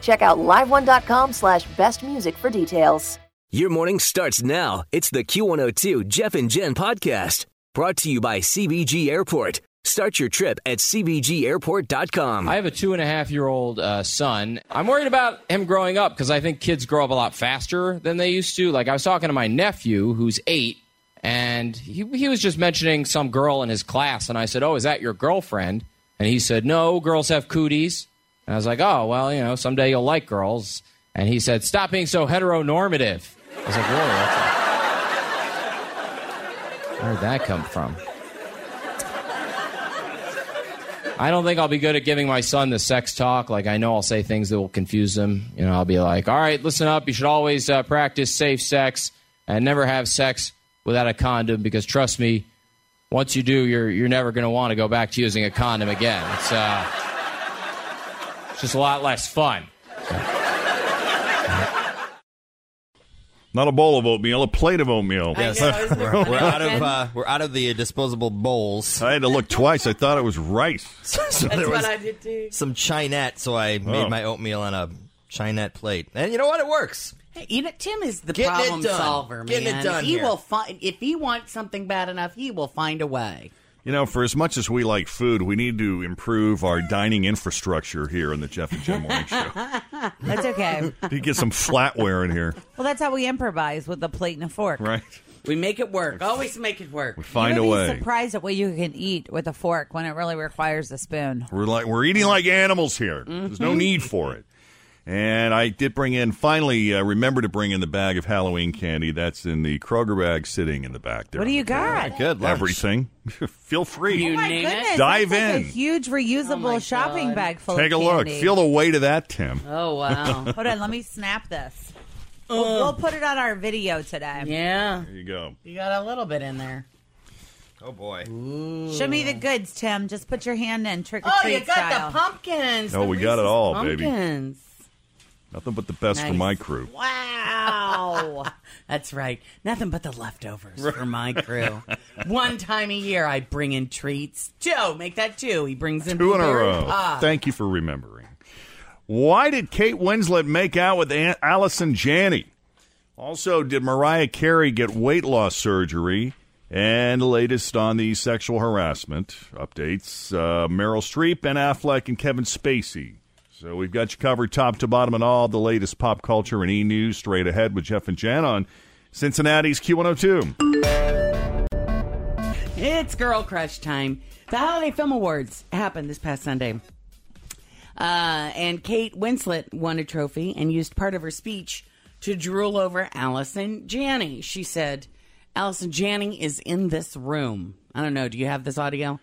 Check out liveone.com slash best music for details. Your morning starts now. It's the Q102 Jeff and Jen podcast brought to you by CVG Airport. Start your trip at CVGAirport.com. I have a two and a half year old uh, son. I'm worried about him growing up because I think kids grow up a lot faster than they used to. Like, I was talking to my nephew who's eight, and he, he was just mentioning some girl in his class. And I said, Oh, is that your girlfriend? And he said, No, girls have cooties. And I was like, oh, well, you know, someday you'll like girls. And he said, stop being so heteronormative. I was like, really? A... Where'd that come from? I don't think I'll be good at giving my son the sex talk. Like, I know I'll say things that will confuse him. You know, I'll be like, all right, listen up. You should always uh, practice safe sex and never have sex without a condom because trust me, once you do, you're, you're never going to want to go back to using a condom again. It's, uh, it's just a lot less fun. Not a bowl of oatmeal, a plate of oatmeal. Yes, we're, we're out of uh, we're out of the disposable bowls. I had to look twice. I thought it was rice. so That's there was what I did too. some Chinet, so I made Oh. my oatmeal on a Chinet plate, and you know what? It works. Hey, you know, Tim is the Getting it problem done. solver, man. Getting it done he here. will find if he wants something bad enough, he will find a way. You know, for as much as we like food, we need to improve our dining infrastructure here in the Jeff and Jen Morning Show. That's okay. You get some flatware in here, well, that's how we improvise with a plate and a fork. right? We make it work. Always make it work. We find You'll a be way. surprised at what you can eat with a fork when it really requires a spoon. We're like we're eating like animals here. There's no mm-hmm. need for it. And I did bring in finally uh, remember to bring in the bag of Halloween candy. That's in the Kroger bag sitting in the back there. What do you got? Good lunch. Everything. Feel free. You Oh my name goodness! it. Dive that's like in. a huge reusable my shopping God. bag full Take a look. Feel the weight of that, Tim. Oh wow. Hold on, let me snap this. We'll, we'll put it on our video today. yeah, There you go. you got a little bit in there. Oh boy! Show me the goods, Tim. Just put your hand in trick or treat Oh, treat you got style. the pumpkins. Oh, the we got it Reese's all, baby. Nothing but the best for my crew. Wow. That's right. Nothing but the leftovers for my crew. One time a year, I bring in treats. Joe, make that two. He brings in Two in a row. pie. Thank you for remembering. Why did Kate Winslet make out with Aunt Allison Janney? Also, did Mariah Carey get weight loss surgery? And latest on the sexual harassment updates uh, Meryl Streep, Ben Affleck, and Kevin Spacey. So we've got you covered top to bottom and all the latest pop culture and e news straight ahead with Jeff and Jan on Cincinnati's Q102. It's Girl Crush time. The Hollywood Film Awards happened this past Sunday. Uh, and Kate Winslet won a trophy and used part of her speech to drool over Allison Janney. She said, Allison Janney is in this room. I don't know. Do you have this audio?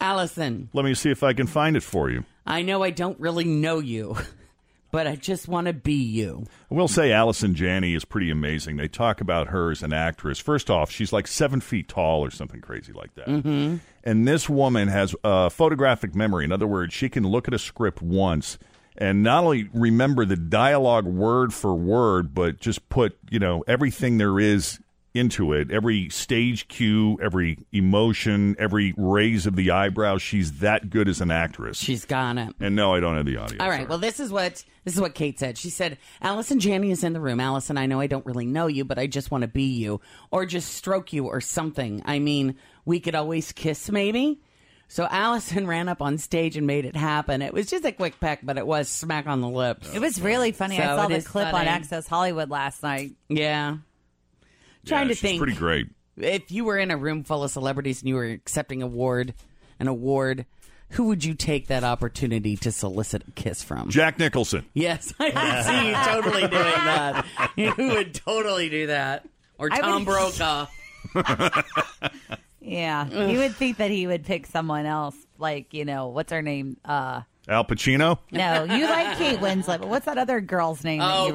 Allison, Let me see if I can find it for you. I know I don't really know you, but I just want to be you. I will say Allison Janney is pretty amazing. They talk about her as an actress. First off, she's like seven feet tall or something crazy like that. Mm-hmm. And this woman has a photographic memory. In other words, she can look at a script once and not only remember the dialogue word for word, but just put you know everything there is into it. Every stage cue, every emotion, every raise of the eyebrow, She's that good as an actress. She's got it. and no, I don't have the audio. All right. sorry. Well, this is what this is what Kate said. She said, "Allison Janney is in the room. Allison, I know I don't really know you, but I just want to be you, or just stroke you, or something. I mean, we could always kiss, maybe." So Allison ran up on stage and made it happen. It was just a quick peck, but it was smack on the lips. It was really funny. So I saw it the is clip on. Access Hollywood last night. Yeah. Trying Yeah, to she's think. pretty great. If you were in a room full of celebrities and you were accepting award, an award, who would you take that opportunity to solicit a kiss from? Jack Nicholson. Yes, I can see you totally doing that. You would totally do that. Or I Tom would- Brokaw. Yeah, you would think that he would pick someone else, like you know, what's her name? Uh, Al Pacino. no, you like Kate Winslet, but what's that other girl's name? Oh.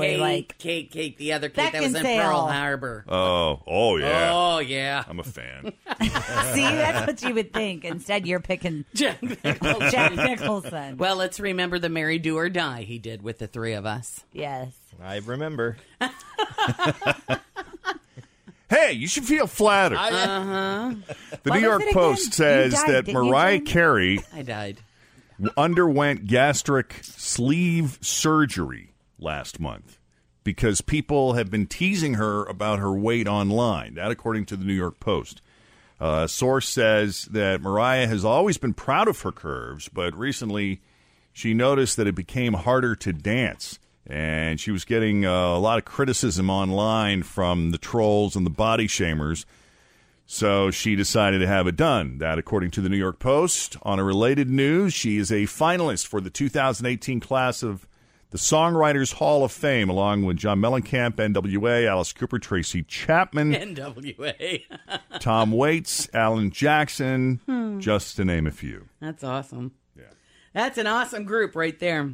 Really Kate, like. Kate, Kate, the other Kate that was in Pearl Harbor. Oh, oh yeah. Oh, yeah. I'm a fan. See, that's what you would think. Instead, you're picking Jack Nicholson. Jack Nicholson. Well, let's remember the Mary Do or Die he did with the three of us. Yes. I remember. Hey, you should feel flattered. Uh-huh. The What New York it again? Post says died, that Mariah Carey I died. underwent gastric sleeve surgery last month because people have been teasing her about her weight online. That, according to the New York Post. Uh, source says that Mariah has always been proud of her curves, but recently she noticed that it became harder to dance. And she was getting uh, a lot of criticism online from the trolls and the body shamers. So she decided to have it done. That, according to the New York Post. On a related news, she is a finalist for the 2018 class of the Songwriters Hall of Fame, along with John Mellencamp, N.W.A., Alice Cooper, Tracy Chapman, NWA. Tom Waits, Alan Jackson, Hmm. just to name a few. That's awesome. Yeah. That's an awesome group right there.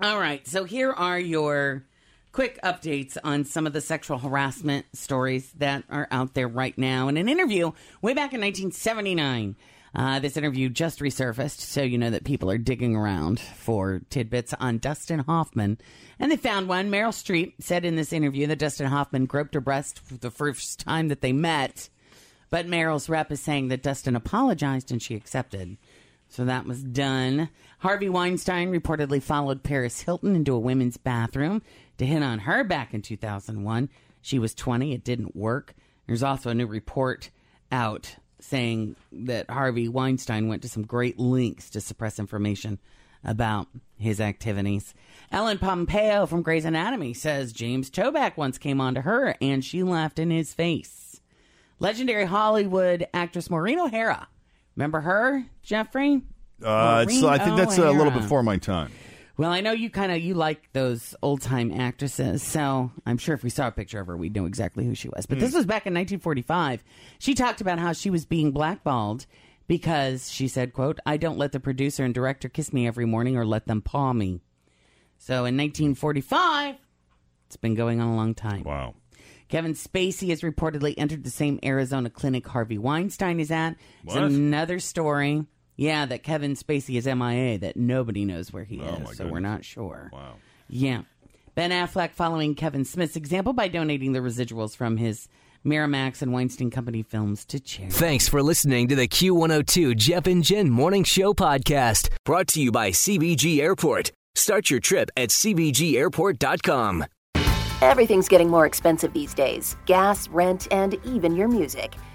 All right. So here are your quick updates on some of the sexual harassment stories that are out there right now. In an interview way back in 1979, uh, this interview just resurfaced, so you know that people are digging around for tidbits on Dustin Hoffman. And they found one. Meryl Streep said in this interview that Dustin Hoffman groped her breast for the first time that they met. But Meryl's rep is saying that Dustin apologized and she accepted. So that was done. Harvey Weinstein reportedly followed Paris Hilton into a women's bathroom to hit on her back in 2001. She was 20. It didn't work. There's also a new report out saying that Harvey Weinstein went to some great lengths to suppress information about his activities. Ellen Pompeo from Grey's Anatomy says James Toback once came on to her and she laughed in his face. Legendary Hollywood actress Maureen O'Hara. Remember her, Jeffrey? Uh, it's, I think that's a little O'Hara. before my time. Well, I know you kind of you like those old time actresses, so I'm sure if we saw a picture of her, we'd know exactly who she was. But this hmm. was back in 1945. She talked about how she was being blackballed because she said, "quote I don't let the producer and director kiss me every morning or let them paw me." So in 1945, it's been going on a long time. Wow. Kevin Spacey has reportedly entered the same Arizona clinic Harvey Weinstein is at. It's What? another story. Yeah, that Kevin Spacey is MIA, that nobody knows where he Oh, my is, so we're goodness. not sure. Wow. Yeah. Ben Affleck following Kevin Smith's example by donating the residuals from his Miramax and Weinstein Company films to charity. Thanks for listening to the Q102 Jeff and Jen Morning Show podcast, brought to you by CVG Airport. Start your trip at CVGAirport.com. Everything's getting more expensive these days gas, rent, and even your music.